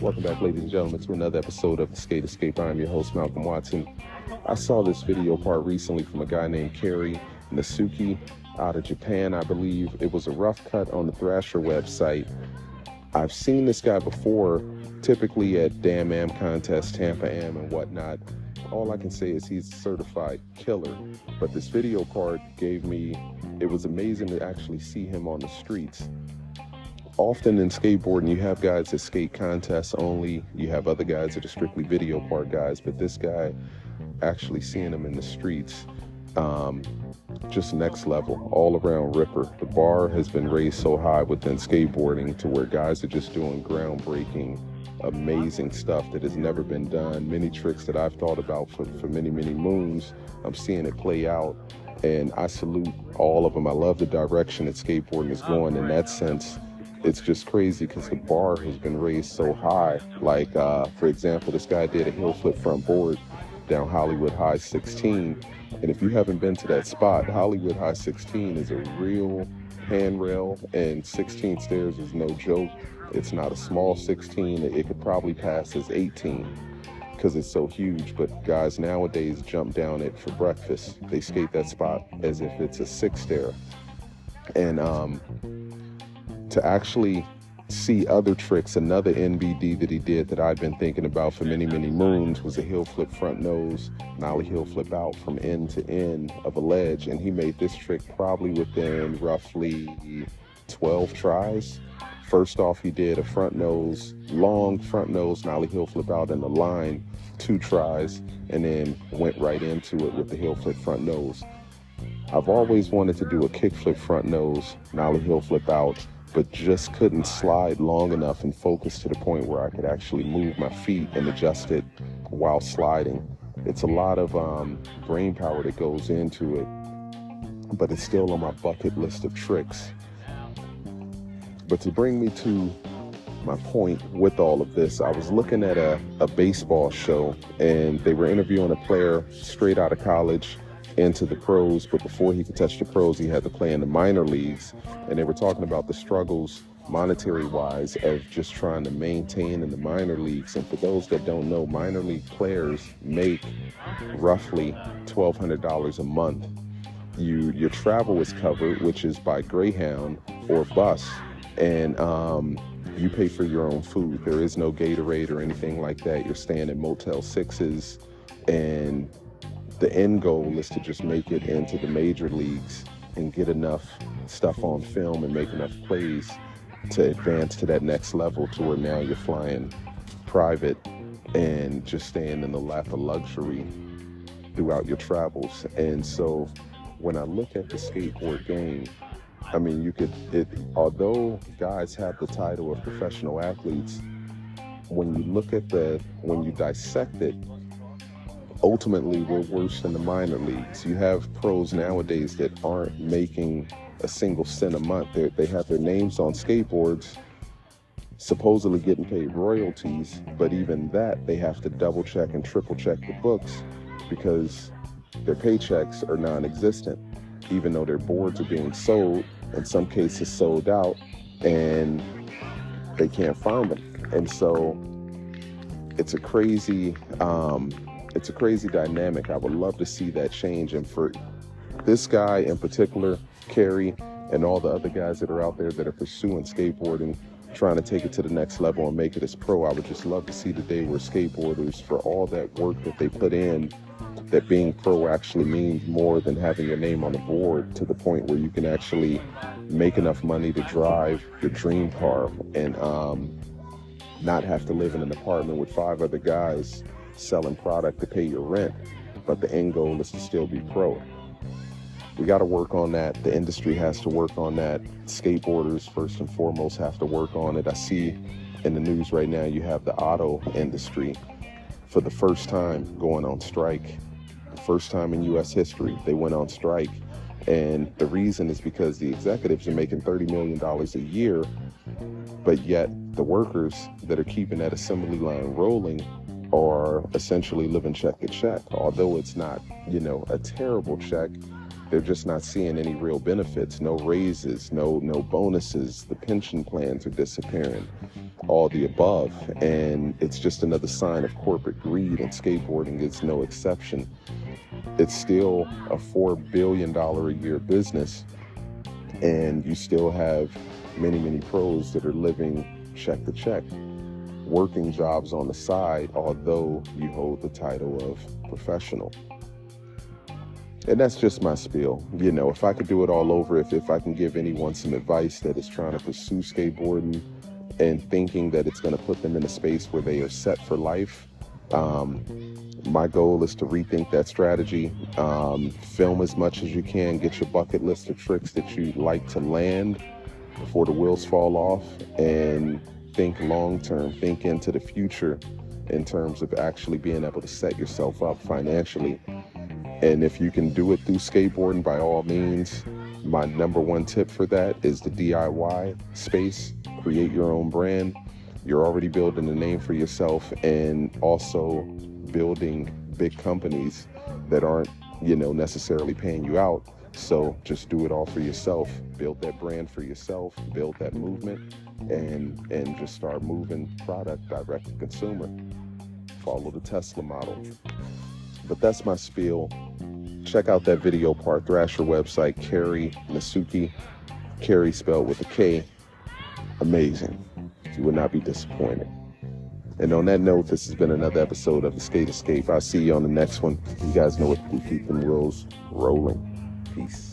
Welcome back, ladies and gentlemen, to another episode of the Skate Escape. I'm your host, Malcolm Watson. I saw this video part recently from a guy named Kairi Netsuke out of Japan, I believe. It was a rough cut on the Thrasher website. I've seen this guy before, typically at Damn Am contests, Tampa Am, and whatnot. All I can say is he's a certified killer. But this video part gave me, it was amazing to actually see him on the streets often in skateboarding, you have guys that skate contests only. You have other guys that are strictly video part guys. But this guy, actually seeing him in the streets, um, just next level, all around ripper. The bar has been raised so high within skateboarding to where guys are just doing groundbreaking, amazing stuff that has never been done. Many tricks that I've thought about for, for many, many moons. I'm seeing it play out. And I salute all of them. I love the direction that skateboarding is going in that sense it's just crazy because the bar has been raised so high. Like, uh, for example, this guy did a heel flip front board down Hollywood High 16. And if you haven't been to that spot, Hollywood High 16 is a real handrail, and 16 stairs is no joke. It's not a small 16, it could probably pass as 18 because it's so huge. But guys nowadays jump down it for breakfast. They skate that spot as if it's a six stair. And um, to actually see other tricks. Another NBD that he did that I'd been thinking about for many, many moons was a heel flip front nose, nollie heel flip out from end to end of a ledge. And he made this trick probably within roughly 12 tries. First off, he did a front nose, long front nose, nollie heel flip out in the line, two tries, and then went right into it with the heel flip front nose. I've always wanted to do a kick flip front nose, nollie heel flip out, but just couldn't slide long enough and focus to the point where I could actually move my feet and adjust it while sliding. It's a lot of um, brain power that goes into it, but it's still on my bucket list of tricks. But to bring me to my point with all of this, I was looking at a, a baseball show and they were interviewing a player straight out of college into the pros, but before he could touch the pros, he had to play in the minor leagues. And they were talking about the struggles monetary wise of just trying to maintain in the minor leagues. And for those that don't know, minor league players make roughly $1,200 a month. You your travel is covered, which is by Greyhound or bus, and um, you pay for your own food. There is no Gatorade or anything like that. You're staying in Motel Sixes, and the end goal is to just make it into the major leagues and get enough stuff on film and make enough plays to advance to that next level to where now you're flying private and just staying in the lap of luxury throughout your travels. And so when I look at the skateboard game, I mean, you could, it, although guys have the title of professional athletes, when you look at the, when you dissect it, ultimately we're worse than the minor leagues. You have pros nowadays that aren't making a single cent a month. They're, they have their names on skateboards, supposedly getting paid royalties, but even that they have to double check and triple check the books because their paychecks are non existent, even though their boards are being sold, in some cases sold out, and they can't find them. And so it's a crazy um, it's a crazy dynamic. I would love to see that change. And for this guy in particular, Kairi, and all the other guys that are out there that are pursuing skateboarding, trying to take it to the next level and make it as pro, I would just love to see the day where skateboarders, for all that work that they put in, that being pro actually means more than having your name on the board to the point where you can actually make enough money to drive your dream car and um, not have to live in an apartment with five other guys selling product to pay your rent, but the end goal is to still be pro. We got to work on that. The industry has to work on that. Skateboarders, first and foremost, have to work on it. I see in the news right now you have the auto industry for the first time going on strike. The first time in U.S. history, they went on strike. And the reason is because the executives are making $30 million a year, but yet the workers that are keeping that assembly line rolling are essentially living check to check. Although it's not, you know, a terrible check, they're just not seeing any real benefits, no raises, no no bonuses. The pension plans are disappearing. all the above. And it's just another sign of corporate greed, and skateboarding is no exception. It's still a $4 billion a year business, and you still have many, many pros that are living check to check, working jobs on the side, although you hold the title of professional. And that's just my spiel. You know, if I could do it all over, if, if I can give anyone some advice that is trying to pursue skateboarding and thinking that it's going to put them in a space where they are set for life, um, my goal is to rethink that strategy. Um, film as much as you can, get your bucket list of tricks that you like to land before the wheels fall off, and think long term, think into the future in terms of actually being able to set yourself up financially and if you can do it through skateboarding, by all means, my number one tip for that is the DIY space. Create your own brand. You're already building a name for yourself and also building big companies that aren't, you know, necessarily paying you out. So just do it all for yourself. Build that brand for yourself, build that movement and and just start moving product direct to consumer. Follow the Tesla model. But that's my spiel check out that video part. Thrasher website, Kairi Netsuke. Kairi spelled with a K. Amazing. You would not be disappointed. And on that note, this has been another episode of the Skate Escape. I'll see you on the next one. You guys know what to do. Keep them wheels rolling. Peace.